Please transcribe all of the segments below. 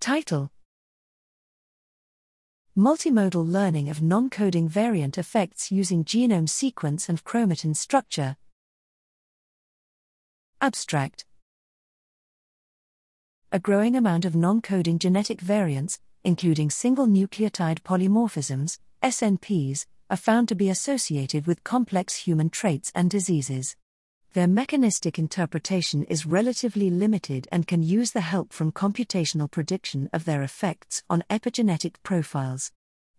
Title Multimodal learning of non coding variant effects using genome sequence and chromatin structure. Abstract A growing amount of non coding genetic variants, including single nucleotide polymorphisms, SNPs, are found to be associated with complex human traits and diseases. Their mechanistic interpretation is relatively limited and can use the help from computational prediction of their effects on epigenetic profiles.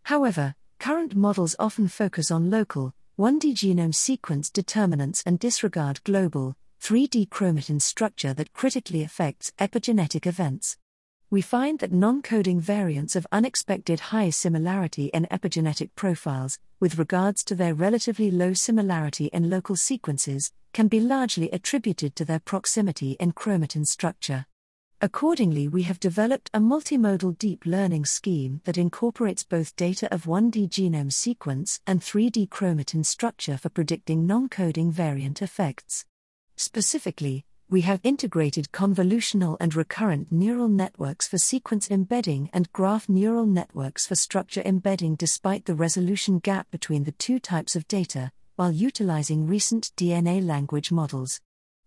However, current models often focus on local, 1D genome sequence determinants and disregard global, 3D chromatin structure that critically affects epigenetic events we find that non coding variants of unexpected high similarity in epigenetic profiles, with regards to their relatively low similarity in local sequences, can be largely attributed to their proximity in chromatin structure. Accordingly, we have developed a multimodal deep learning scheme that incorporates both data of 1D genome sequence and 3D chromatin structure for predicting non coding variant effects. Specifically, we have integrated convolutional and recurrent neural networks for sequence embedding and graph neural networks for structure embedding despite the resolution gap between the two types of data, while utilizing recent DNA language models.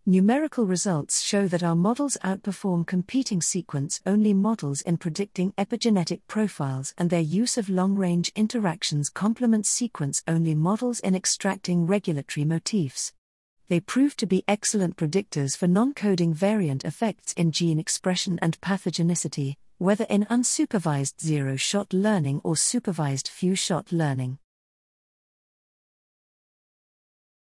Numerical results show that our models outperform competing sequence only models in predicting epigenetic profiles, and their use of long range interactions complements sequence only models in extracting regulatory motifs they prove to be excellent predictors for non coding variant effects in gene expression and pathogenicity, whether in unsupervised zero shot learning or supervised few shot learning.